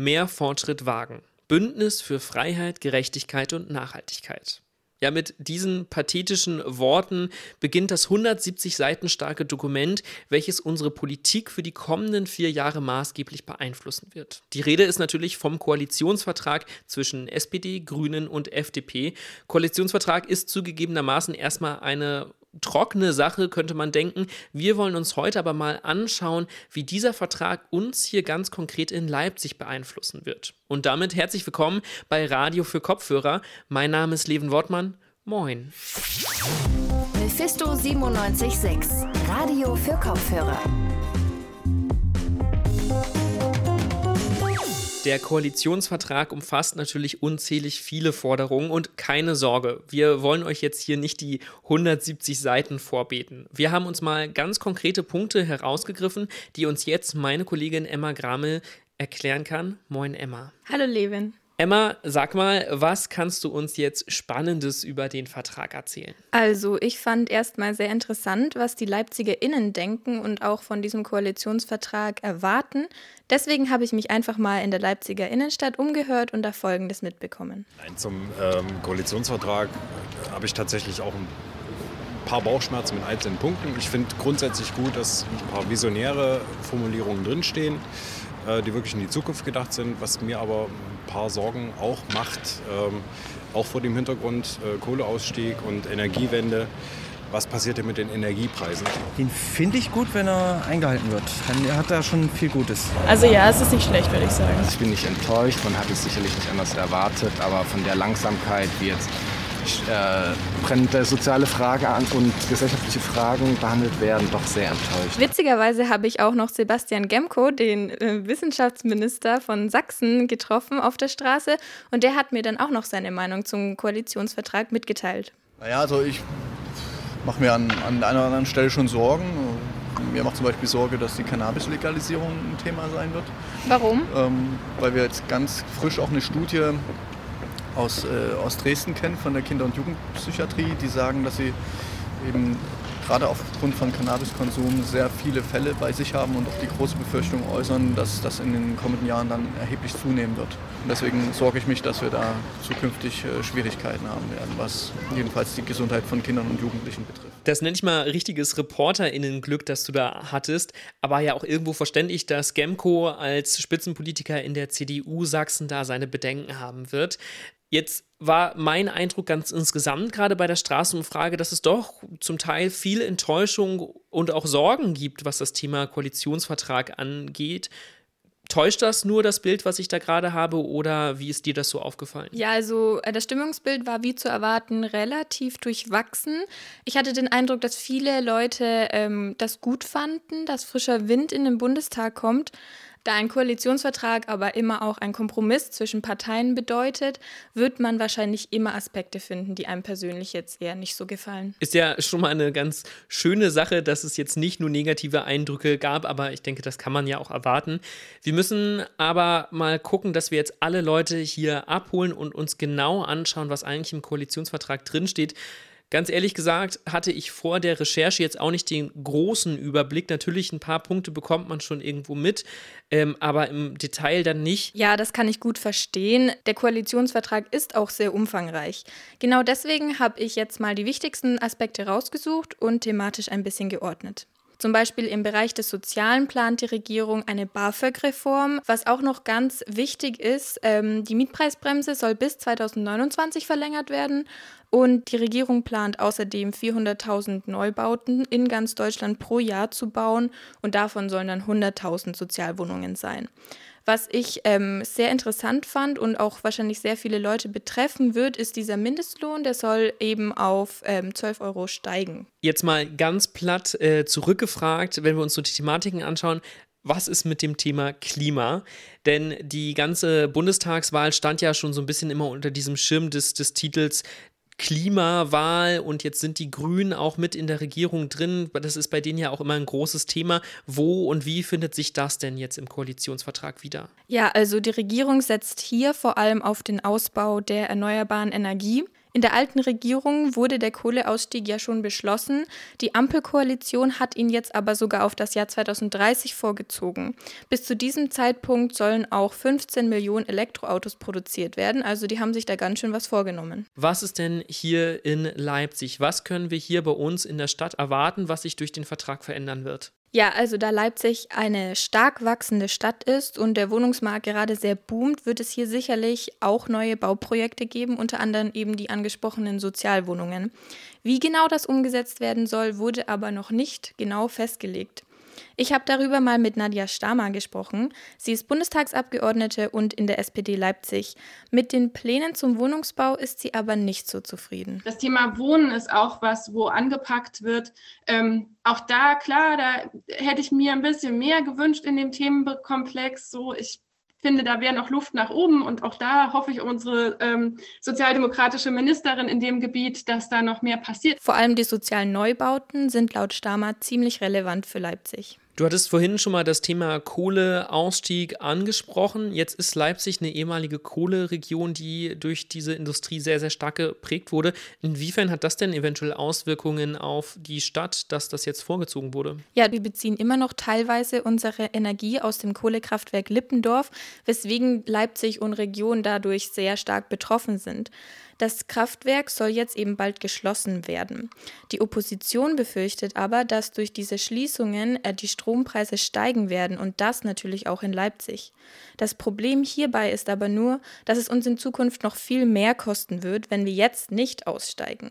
mehr Fortschritt wagen. Bündnis für Freiheit, Gerechtigkeit und Nachhaltigkeit. Ja, mit diesen pathetischen Worten beginnt das 170 Seiten starke Dokument, welches unsere Politik für die kommenden vier Jahre maßgeblich beeinflussen wird. Die Rede ist natürlich vom Koalitionsvertrag zwischen SPD, Grünen und FDP. Koalitionsvertrag ist zugegebenermaßen erstmal eine trockene Sache, könnte man denken. Wir wollen uns heute aber mal anschauen, wie dieser Vertrag uns hier ganz konkret in Leipzig beeinflussen wird. Und damit herzlich willkommen bei Radio für Kopfhörer. Mein Name ist Leven Wortmann. Moin. Mephisto 976, Radio für Kopfhörer. Der Koalitionsvertrag umfasst natürlich unzählig viele Forderungen und keine Sorge, wir wollen euch jetzt hier nicht die 170 Seiten vorbeten. Wir haben uns mal ganz konkrete Punkte herausgegriffen, die uns jetzt meine Kollegin Emma Gramel erklären kann. Moin Emma. Hallo Levin. Emma, sag mal, was kannst du uns jetzt Spannendes über den Vertrag erzählen? Also, ich fand erstmal sehr interessant, was die Leipziger Innen denken und auch von diesem Koalitionsvertrag erwarten. Deswegen habe ich mich einfach mal in der Leipziger Innenstadt umgehört und da Folgendes mitbekommen. Nein, zum ähm, Koalitionsvertrag äh, habe ich tatsächlich auch ein paar Bauchschmerzen mit einzelnen Punkten. Ich finde grundsätzlich gut, dass ein paar visionäre Formulierungen drinstehen. Äh, die wirklich in die Zukunft gedacht sind. Was mir aber ein paar Sorgen auch macht, ähm, auch vor dem Hintergrund äh, Kohleausstieg und Energiewende. Was passiert denn mit den Energiepreisen? Den finde ich gut, wenn er eingehalten wird. Er hat da schon viel Gutes. Also ja, es ist nicht schlecht, würde ich sagen. Ich bin nicht enttäuscht, man hat es sicherlich nicht anders erwartet, aber von der Langsamkeit, wie jetzt äh, brennende soziale Frage an und gesellschaftliche Fragen behandelt werden, doch sehr enttäuscht. Witzigerweise habe ich auch noch Sebastian Gemko, den äh, Wissenschaftsminister von Sachsen, getroffen auf der Straße und der hat mir dann auch noch seine Meinung zum Koalitionsvertrag mitgeteilt. Naja, also ich mache mir an, an einer oder anderen Stelle schon Sorgen. Mir macht zum Beispiel Sorge, dass die Cannabis-Legalisierung ein Thema sein wird. Warum? Ähm, weil wir jetzt ganz frisch auch eine Studie aus, äh, aus Dresden kennen, von der Kinder- und Jugendpsychiatrie, die sagen, dass sie eben gerade aufgrund von Cannabiskonsum sehr viele Fälle bei sich haben und auch die große Befürchtung äußern, dass das in den kommenden Jahren dann erheblich zunehmen wird. Und deswegen sorge ich mich, dass wir da zukünftig äh, Schwierigkeiten haben werden, was jedenfalls die Gesundheit von Kindern und Jugendlichen betrifft. Das nenne ich mal richtiges ReporterInnen-Glück, das du da hattest. Aber ja auch irgendwo verständlich, dass Gemko als Spitzenpolitiker in der CDU Sachsen da seine Bedenken haben wird. Jetzt war mein Eindruck ganz insgesamt gerade bei der Straßenumfrage, dass es doch zum Teil viel Enttäuschung und auch Sorgen gibt, was das Thema Koalitionsvertrag angeht. Täuscht das nur das Bild, was ich da gerade habe, oder wie ist dir das so aufgefallen? Ja, also äh, das Stimmungsbild war wie zu erwarten relativ durchwachsen. Ich hatte den Eindruck, dass viele Leute ähm, das gut fanden, dass frischer Wind in den Bundestag kommt. Da ein Koalitionsvertrag aber immer auch ein Kompromiss zwischen Parteien bedeutet, wird man wahrscheinlich immer Aspekte finden, die einem persönlich jetzt eher nicht so gefallen. Ist ja schon mal eine ganz schöne Sache, dass es jetzt nicht nur negative Eindrücke gab, aber ich denke, das kann man ja auch erwarten. Wir müssen aber mal gucken, dass wir jetzt alle Leute hier abholen und uns genau anschauen, was eigentlich im Koalitionsvertrag drinsteht. Ganz ehrlich gesagt hatte ich vor der Recherche jetzt auch nicht den großen Überblick. Natürlich ein paar Punkte bekommt man schon irgendwo mit, ähm, aber im Detail dann nicht. Ja, das kann ich gut verstehen. Der Koalitionsvertrag ist auch sehr umfangreich. Genau deswegen habe ich jetzt mal die wichtigsten Aspekte rausgesucht und thematisch ein bisschen geordnet. Zum Beispiel im Bereich des Sozialen plant die Regierung eine BAföG-Reform. Was auch noch ganz wichtig ist, ähm, die Mietpreisbremse soll bis 2029 verlängert werden. Und die Regierung plant außerdem 400.000 Neubauten in ganz Deutschland pro Jahr zu bauen und davon sollen dann 100.000 Sozialwohnungen sein. Was ich ähm, sehr interessant fand und auch wahrscheinlich sehr viele Leute betreffen wird, ist dieser Mindestlohn. Der soll eben auf ähm, 12 Euro steigen. Jetzt mal ganz platt äh, zurückgefragt, wenn wir uns so die Thematiken anschauen. Was ist mit dem Thema Klima? Denn die ganze Bundestagswahl stand ja schon so ein bisschen immer unter diesem Schirm des, des Titels Klimawahl und jetzt sind die Grünen auch mit in der Regierung drin. Das ist bei denen ja auch immer ein großes Thema. Wo und wie findet sich das denn jetzt im Koalitionsvertrag wieder? Ja, also die Regierung setzt hier vor allem auf den Ausbau der erneuerbaren Energie. In der alten Regierung wurde der Kohleausstieg ja schon beschlossen. Die Ampelkoalition hat ihn jetzt aber sogar auf das Jahr 2030 vorgezogen. Bis zu diesem Zeitpunkt sollen auch 15 Millionen Elektroautos produziert werden. Also die haben sich da ganz schön was vorgenommen. Was ist denn hier in Leipzig? Was können wir hier bei uns in der Stadt erwarten, was sich durch den Vertrag verändern wird? Ja, also da Leipzig eine stark wachsende Stadt ist und der Wohnungsmarkt gerade sehr boomt, wird es hier sicherlich auch neue Bauprojekte geben, unter anderem eben die angesprochenen Sozialwohnungen. Wie genau das umgesetzt werden soll, wurde aber noch nicht genau festgelegt. Ich habe darüber mal mit Nadja Stamer gesprochen. Sie ist Bundestagsabgeordnete und in der SPD Leipzig. Mit den Plänen zum Wohnungsbau ist sie aber nicht so zufrieden. Das Thema Wohnen ist auch was, wo angepackt wird. Ähm, auch da, klar, da hätte ich mir ein bisschen mehr gewünscht in dem Themenkomplex. So, ich finde, da wäre noch Luft nach oben und auch da hoffe ich unsere ähm, sozialdemokratische Ministerin in dem Gebiet, dass da noch mehr passiert. Vor allem die sozialen Neubauten sind laut Stamer ziemlich relevant für Leipzig. Du hattest vorhin schon mal das Thema Kohleausstieg angesprochen. Jetzt ist Leipzig eine ehemalige Kohleregion, die durch diese Industrie sehr, sehr stark geprägt wurde. Inwiefern hat das denn eventuell Auswirkungen auf die Stadt, dass das jetzt vorgezogen wurde? Ja, wir beziehen immer noch teilweise unsere Energie aus dem Kohlekraftwerk Lippendorf, weswegen Leipzig und Region dadurch sehr stark betroffen sind. Das Kraftwerk soll jetzt eben bald geschlossen werden. Die Opposition befürchtet aber, dass durch diese Schließungen äh, die Strompreise steigen werden und das natürlich auch in Leipzig. Das Problem hierbei ist aber nur, dass es uns in Zukunft noch viel mehr kosten wird, wenn wir jetzt nicht aussteigen.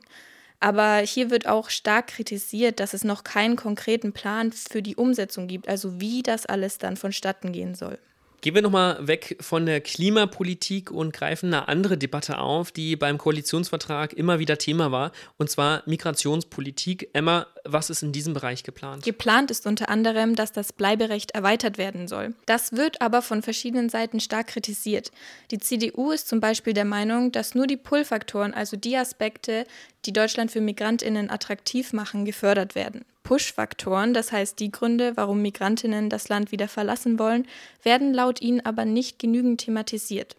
Aber hier wird auch stark kritisiert, dass es noch keinen konkreten Plan für die Umsetzung gibt, also wie das alles dann vonstatten gehen soll. Gehen wir nochmal weg von der Klimapolitik und greifen eine andere Debatte auf, die beim Koalitionsvertrag immer wieder Thema war, und zwar Migrationspolitik. Emma, was ist in diesem Bereich geplant? Geplant ist unter anderem, dass das Bleiberecht erweitert werden soll. Das wird aber von verschiedenen Seiten stark kritisiert. Die CDU ist zum Beispiel der Meinung, dass nur die Pull-Faktoren, also die Aspekte, die Deutschland für Migrantinnen attraktiv machen, gefördert werden. Push-Faktoren, das heißt die Gründe, warum Migrantinnen das Land wieder verlassen wollen, werden laut ihnen aber nicht genügend thematisiert.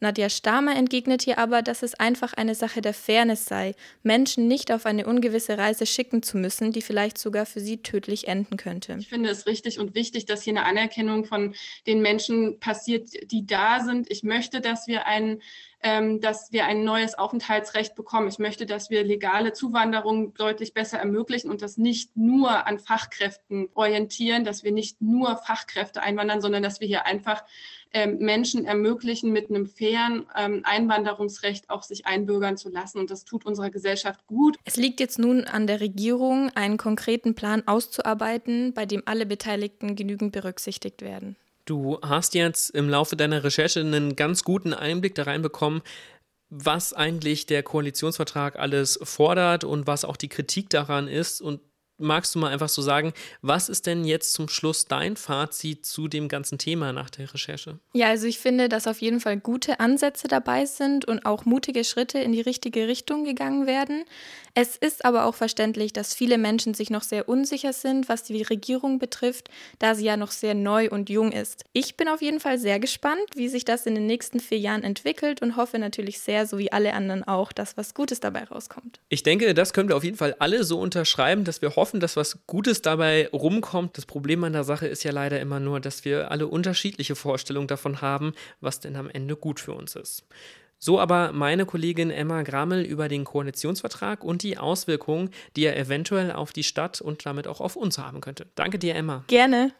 Nadja Stamer entgegnet hier aber, dass es einfach eine Sache der Fairness sei, Menschen nicht auf eine ungewisse Reise schicken zu müssen, die vielleicht sogar für sie tödlich enden könnte. Ich finde es richtig und wichtig, dass hier eine Anerkennung von den Menschen passiert, die da sind. Ich möchte, dass wir einen ähm, dass wir ein neues Aufenthaltsrecht bekommen. Ich möchte, dass wir legale Zuwanderung deutlich besser ermöglichen und das nicht nur an Fachkräften orientieren, dass wir nicht nur Fachkräfte einwandern, sondern dass wir hier einfach ähm, Menschen ermöglichen, mit einem fairen ähm, Einwanderungsrecht auch sich einbürgern zu lassen. Und das tut unserer Gesellschaft gut. Es liegt jetzt nun an der Regierung, einen konkreten Plan auszuarbeiten, bei dem alle Beteiligten genügend berücksichtigt werden. Du hast jetzt im Laufe deiner Recherche einen ganz guten Einblick da reinbekommen, was eigentlich der Koalitionsvertrag alles fordert und was auch die Kritik daran ist. Und magst du mal einfach so sagen, was ist denn jetzt zum Schluss dein Fazit zu dem ganzen Thema nach der Recherche? Ja, also ich finde, dass auf jeden Fall gute Ansätze dabei sind und auch mutige Schritte in die richtige Richtung gegangen werden. Es ist aber auch verständlich, dass viele Menschen sich noch sehr unsicher sind, was die Regierung betrifft, da sie ja noch sehr neu und jung ist. Ich bin auf jeden Fall sehr gespannt, wie sich das in den nächsten vier Jahren entwickelt und hoffe natürlich sehr, so wie alle anderen auch, dass was Gutes dabei rauskommt. Ich denke, das können wir auf jeden Fall alle so unterschreiben, dass wir hoffen, hoffen, dass was Gutes dabei rumkommt. Das Problem an der Sache ist ja leider immer nur, dass wir alle unterschiedliche Vorstellungen davon haben, was denn am Ende gut für uns ist. So aber meine Kollegin Emma Grammel über den Koalitionsvertrag und die Auswirkungen, die er eventuell auf die Stadt und damit auch auf uns haben könnte. Danke dir, Emma. Gerne.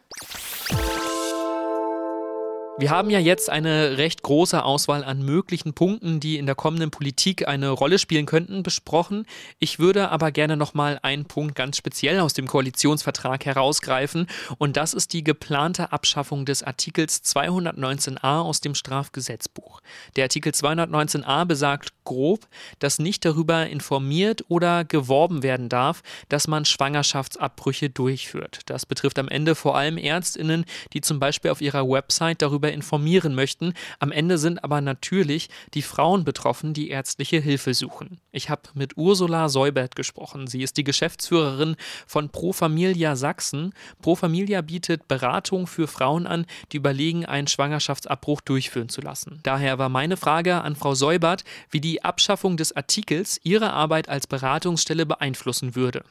Wir haben ja jetzt eine recht große Auswahl an möglichen Punkten, die in der kommenden Politik eine Rolle spielen könnten, besprochen. Ich würde aber gerne nochmal einen Punkt ganz speziell aus dem Koalitionsvertrag herausgreifen und das ist die geplante Abschaffung des Artikels 219a aus dem Strafgesetzbuch. Der Artikel 219a besagt grob, dass nicht darüber informiert oder geworben werden darf, dass man Schwangerschaftsabbrüche durchführt. Das betrifft am Ende vor allem Ärztinnen, die zum Beispiel auf ihrer Website darüber informieren möchten. Am Ende sind aber natürlich die Frauen betroffen, die ärztliche Hilfe suchen. Ich habe mit Ursula Seubert gesprochen. Sie ist die Geschäftsführerin von Pro Familia Sachsen. Pro Familia bietet Beratung für Frauen an, die überlegen, einen Schwangerschaftsabbruch durchführen zu lassen. Daher war meine Frage an Frau Seubert, wie die Abschaffung des Artikels ihre Arbeit als Beratungsstelle beeinflussen würde.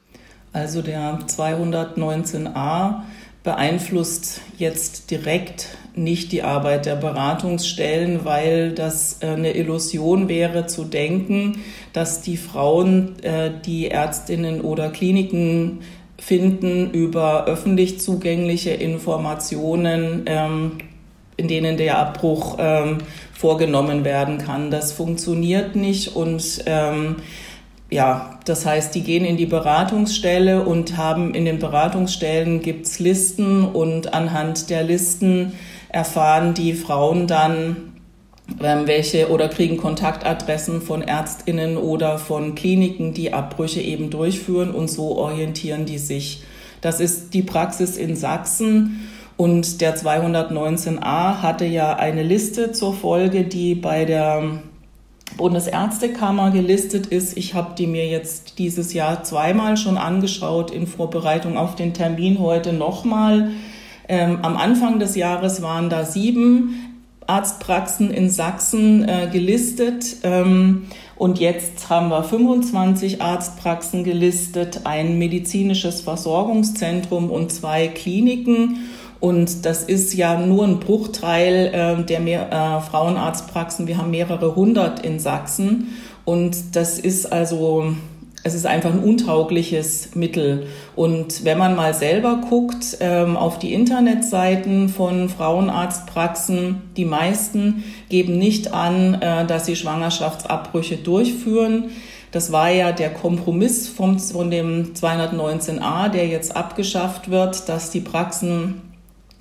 Also der 219a beeinflusst jetzt direkt nicht die Arbeit der Beratungsstellen, weil das äh, eine Illusion wäre zu denken, dass die Frauen, äh, die Ärztinnen oder Kliniken finden, über öffentlich zugängliche Informationen, ähm, in denen der Abbruch ähm, vorgenommen werden kann. Das funktioniert nicht und ähm, ja, das heißt, die gehen in die Beratungsstelle und haben in den Beratungsstellen gibt's Listen und anhand der Listen erfahren die Frauen dann, ähm, welche oder kriegen Kontaktadressen von Ärztinnen oder von Kliniken, die Abbrüche eben durchführen und so orientieren die sich. Das ist die Praxis in Sachsen. Und der 219a hatte ja eine Liste zur Folge, die bei der Bundesärztekammer gelistet ist. Ich habe die mir jetzt dieses Jahr zweimal schon angeschaut in Vorbereitung auf den Termin heute nochmal. Ähm, am Anfang des Jahres waren da sieben Arztpraxen in Sachsen äh, gelistet. Ähm, und jetzt haben wir 25 Arztpraxen gelistet, ein medizinisches Versorgungszentrum und zwei Kliniken. Und das ist ja nur ein Bruchteil äh, der mehr, äh, Frauenarztpraxen. Wir haben mehrere hundert in Sachsen. Und das ist also, es ist einfach ein untaugliches Mittel. Und wenn man mal selber guckt ähm, auf die Internetseiten von Frauenarztpraxen, die meisten geben nicht an, äh, dass sie Schwangerschaftsabbrüche durchführen. Das war ja der Kompromiss vom, von dem 219a, der jetzt abgeschafft wird, dass die Praxen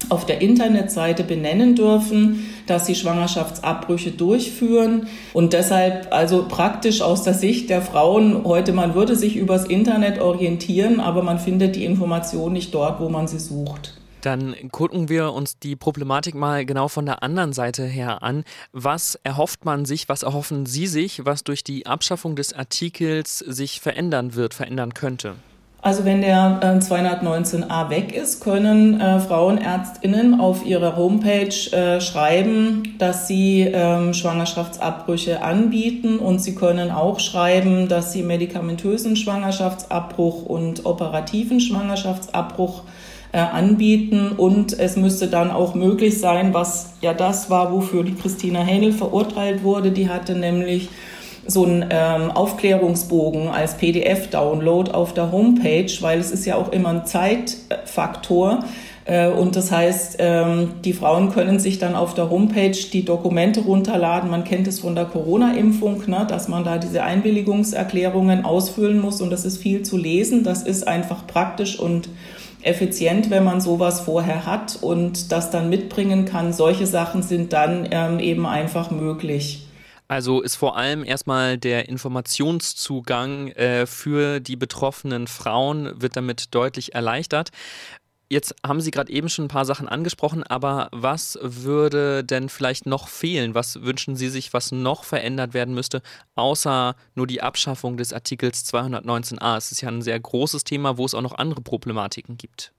auf der Internetseite benennen dürfen, dass sie Schwangerschaftsabbrüche durchführen. Und deshalb also praktisch aus der Sicht der Frauen heute, man würde sich übers Internet orientieren, aber man findet die Information nicht dort, wo man sie sucht. Dann gucken wir uns die Problematik mal genau von der anderen Seite her an. Was erhofft man sich, was erhoffen Sie sich, was durch die Abschaffung des Artikels sich verändern wird, verändern könnte? Also wenn der äh, 219a weg ist, können äh, Frauenärztinnen auf ihrer Homepage äh, schreiben, dass sie ähm, Schwangerschaftsabbrüche anbieten und sie können auch schreiben, dass sie medikamentösen Schwangerschaftsabbruch und operativen Schwangerschaftsabbruch äh, anbieten und es müsste dann auch möglich sein, was ja das war, wofür die Christina Hähnel verurteilt wurde. Die hatte nämlich so einen ähm, Aufklärungsbogen als PDF-Download auf der Homepage, weil es ist ja auch immer ein Zeitfaktor. Äh, und das heißt, ähm, die Frauen können sich dann auf der Homepage die Dokumente runterladen. Man kennt es von der Corona-Impfung, ne, dass man da diese Einwilligungserklärungen ausfüllen muss und das ist viel zu lesen. Das ist einfach praktisch und effizient, wenn man sowas vorher hat und das dann mitbringen kann. Solche Sachen sind dann ähm, eben einfach möglich. Also ist vor allem erstmal der Informationszugang äh, für die betroffenen Frauen wird damit deutlich erleichtert. Jetzt haben Sie gerade eben schon ein paar Sachen angesprochen, aber was würde denn vielleicht noch fehlen? Was wünschen Sie sich, was noch verändert werden müsste, außer nur die Abschaffung des Artikels 219a? Es ist ja ein sehr großes Thema, wo es auch noch andere Problematiken gibt.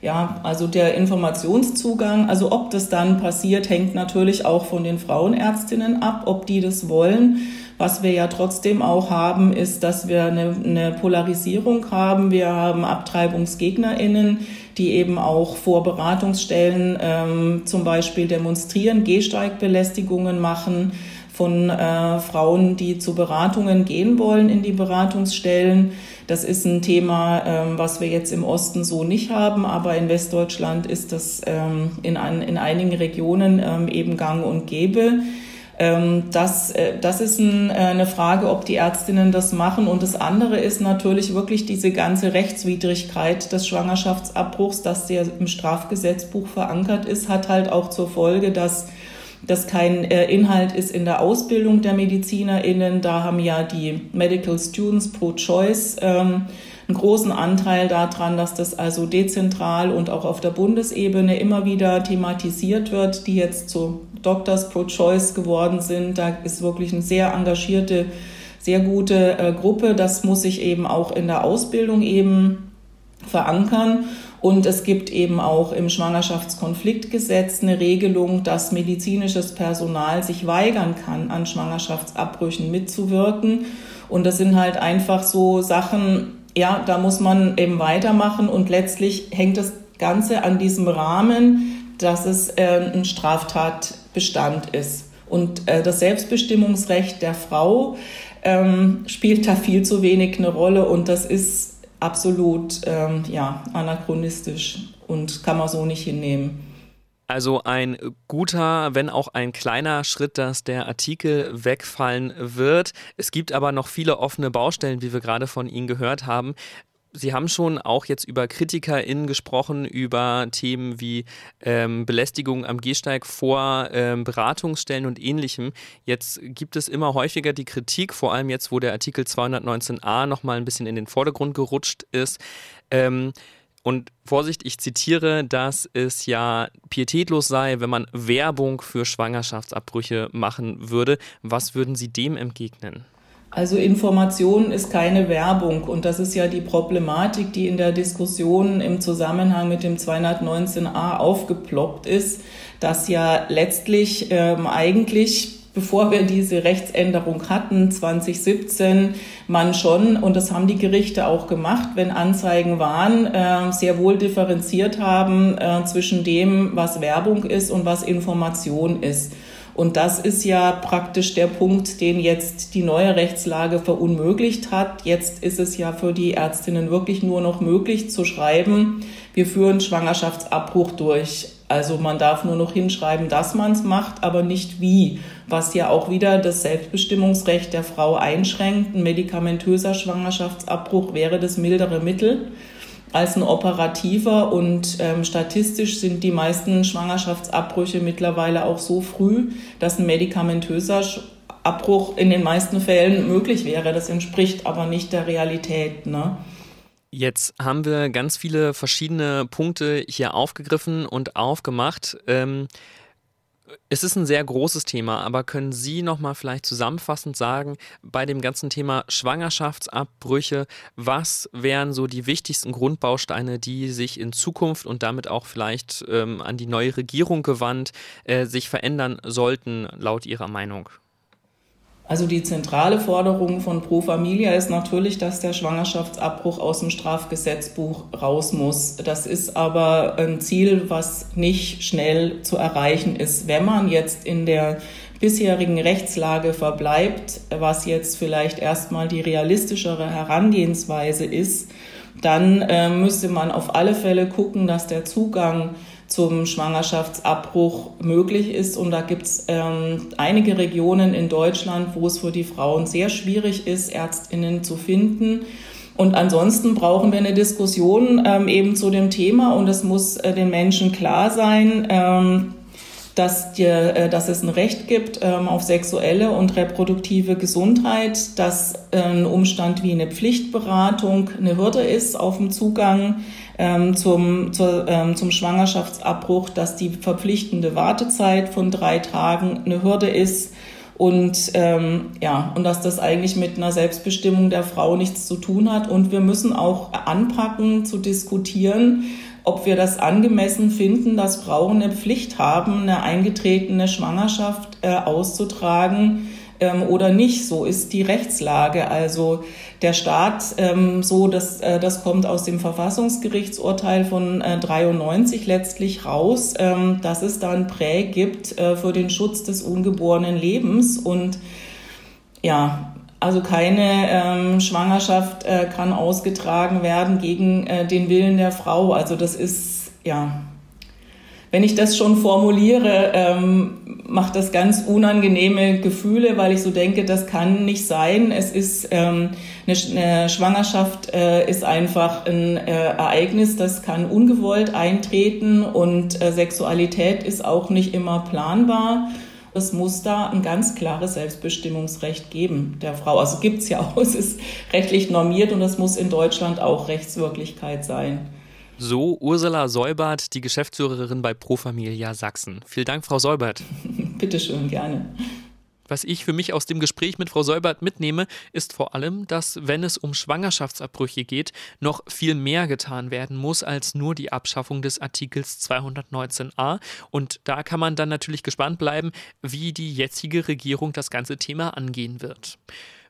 Ja, also der Informationszugang, also ob das dann passiert, hängt natürlich auch von den Frauenärztinnen ab, ob die das wollen. Was wir ja trotzdem auch haben, ist, dass wir eine, eine Polarisierung haben. Wir haben AbtreibungsgegnerInnen, die eben auch vor Beratungsstellen ähm, zum Beispiel demonstrieren, Gehsteigbelästigungen machen von äh, Frauen, die zu Beratungen gehen wollen in die Beratungsstellen. Das ist ein Thema, ähm, was wir jetzt im Osten so nicht haben, aber in Westdeutschland ist das ähm, in, an, in einigen Regionen ähm, eben gang und gäbe. Ähm, das, äh, das ist äh, eine Frage, ob die Ärztinnen das machen. Und das andere ist natürlich wirklich diese ganze Rechtswidrigkeit des Schwangerschaftsabbruchs, dass der im Strafgesetzbuch verankert ist, hat halt auch zur Folge, dass das kein äh, Inhalt ist in der Ausbildung der MedizinerInnen. Da haben ja die Medical Students pro Choice ähm, einen großen Anteil daran, dass das also dezentral und auch auf der Bundesebene immer wieder thematisiert wird, die jetzt zu Doctors Pro Choice geworden sind. Da ist wirklich eine sehr engagierte, sehr gute äh, Gruppe. Das muss sich eben auch in der Ausbildung eben verankern. Und es gibt eben auch im Schwangerschaftskonfliktgesetz eine Regelung, dass medizinisches Personal sich weigern kann, an Schwangerschaftsabbrüchen mitzuwirken. Und das sind halt einfach so Sachen, ja, da muss man eben weitermachen. Und letztlich hängt das Ganze an diesem Rahmen, dass es äh, ein Straftatbestand ist. Und äh, das Selbstbestimmungsrecht der Frau ähm, spielt da viel zu wenig eine Rolle. Und das ist absolut ähm, ja, anachronistisch und kann man so nicht hinnehmen. Also ein guter, wenn auch ein kleiner Schritt, dass der Artikel wegfallen wird. Es gibt aber noch viele offene Baustellen, wie wir gerade von Ihnen gehört haben. Sie haben schon auch jetzt über KritikerInnen gesprochen, über Themen wie ähm, Belästigung am Gehsteig vor ähm, Beratungsstellen und ähnlichem. Jetzt gibt es immer häufiger die Kritik, vor allem jetzt, wo der Artikel 219a nochmal ein bisschen in den Vordergrund gerutscht ist. Ähm, und Vorsicht, ich zitiere, dass es ja pietätlos sei, wenn man Werbung für Schwangerschaftsabbrüche machen würde. Was würden Sie dem entgegnen? Also Information ist keine Werbung und das ist ja die Problematik, die in der Diskussion im Zusammenhang mit dem 219a aufgeploppt ist, dass ja letztlich ähm, eigentlich bevor wir diese Rechtsänderung hatten, 2017, man schon, und das haben die Gerichte auch gemacht, wenn Anzeigen waren, äh, sehr wohl differenziert haben äh, zwischen dem, was Werbung ist und was Information ist. Und das ist ja praktisch der Punkt, den jetzt die neue Rechtslage verunmöglicht hat. Jetzt ist es ja für die Ärztinnen wirklich nur noch möglich zu schreiben, wir führen Schwangerschaftsabbruch durch. Also man darf nur noch hinschreiben, dass man es macht, aber nicht wie, was ja auch wieder das Selbstbestimmungsrecht der Frau einschränkt. Ein medikamentöser Schwangerschaftsabbruch wäre das mildere Mittel als ein operativer und ähm, statistisch sind die meisten Schwangerschaftsabbrüche mittlerweile auch so früh, dass ein medikamentöser Abbruch in den meisten Fällen möglich wäre. Das entspricht aber nicht der Realität. Ne? Jetzt haben wir ganz viele verschiedene Punkte hier aufgegriffen und aufgemacht. Ähm, es ist ein sehr großes Thema, aber können Sie noch mal vielleicht zusammenfassend sagen, bei dem ganzen Thema Schwangerschaftsabbrüche, was wären so die wichtigsten Grundbausteine, die sich in Zukunft und damit auch vielleicht ähm, an die neue Regierung gewandt äh, sich verändern sollten, laut Ihrer Meinung? Also die zentrale Forderung von Pro Familia ist natürlich, dass der Schwangerschaftsabbruch aus dem Strafgesetzbuch raus muss. Das ist aber ein Ziel, was nicht schnell zu erreichen ist. Wenn man jetzt in der bisherigen Rechtslage verbleibt, was jetzt vielleicht erstmal die realistischere Herangehensweise ist, dann äh, müsste man auf alle Fälle gucken, dass der Zugang zum Schwangerschaftsabbruch möglich ist. Und da gibt es ähm, einige Regionen in Deutschland, wo es für die Frauen sehr schwierig ist, Ärztinnen zu finden. Und ansonsten brauchen wir eine Diskussion ähm, eben zu dem Thema und es muss äh, den Menschen klar sein, ähm, dass, die, äh, dass es ein Recht gibt ähm, auf sexuelle und reproduktive Gesundheit, dass äh, ein Umstand wie eine Pflichtberatung eine Hürde ist auf dem Zugang ähm, zum, zur, ähm, zum Schwangerschaftsabbruch, dass die verpflichtende Wartezeit von drei Tagen eine Hürde ist und ähm, ja und dass das eigentlich mit einer Selbstbestimmung der Frau nichts zu tun hat. Und wir müssen auch anpacken zu diskutieren ob wir das angemessen finden, dass Frauen eine Pflicht haben, eine eingetretene Schwangerschaft äh, auszutragen ähm, oder nicht. So ist die Rechtslage. Also der Staat, ähm, so das, äh, das kommt aus dem Verfassungsgerichtsurteil von äh, 93 letztlich raus, ähm, dass es da ein Prä gibt äh, für den Schutz des ungeborenen Lebens und ja, also keine ähm, Schwangerschaft äh, kann ausgetragen werden gegen äh, den Willen der Frau. Also das ist, ja, wenn ich das schon formuliere, ähm, macht das ganz unangenehme Gefühle, weil ich so denke, das kann nicht sein. Es ist ähm, eine, eine Schwangerschaft äh, ist einfach ein äh, Ereignis, das kann ungewollt eintreten und äh, Sexualität ist auch nicht immer planbar. Es muss da ein ganz klares Selbstbestimmungsrecht geben der Frau. Also gibt es ja auch, es ist rechtlich normiert und es muss in Deutschland auch Rechtswirklichkeit sein. So Ursula Seubert, die Geschäftsführerin bei Pro Familia Sachsen. Vielen Dank, Frau Seubert. Bitte schön, gerne. Was ich für mich aus dem Gespräch mit Frau Seubert mitnehme, ist vor allem, dass, wenn es um Schwangerschaftsabbrüche geht, noch viel mehr getan werden muss als nur die Abschaffung des Artikels 219a. Und da kann man dann natürlich gespannt bleiben, wie die jetzige Regierung das ganze Thema angehen wird.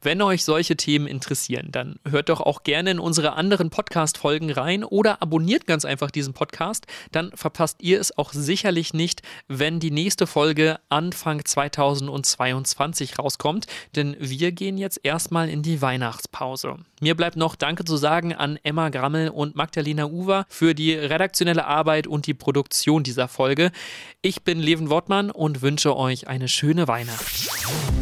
Wenn euch solche Themen interessieren, dann hört doch auch gerne in unsere anderen Podcast-Folgen rein oder abonniert ganz einfach diesen Podcast. Dann verpasst ihr es auch sicherlich nicht, wenn die nächste Folge Anfang 2022 rauskommt, denn wir gehen jetzt erstmal in die Weihnachtspause. Mir bleibt noch Danke zu sagen an Emma Grammel und Magdalena Uwer für die redaktionelle Arbeit und die Produktion dieser Folge. Ich bin Leven Wortmann und wünsche euch eine schöne Weihnacht.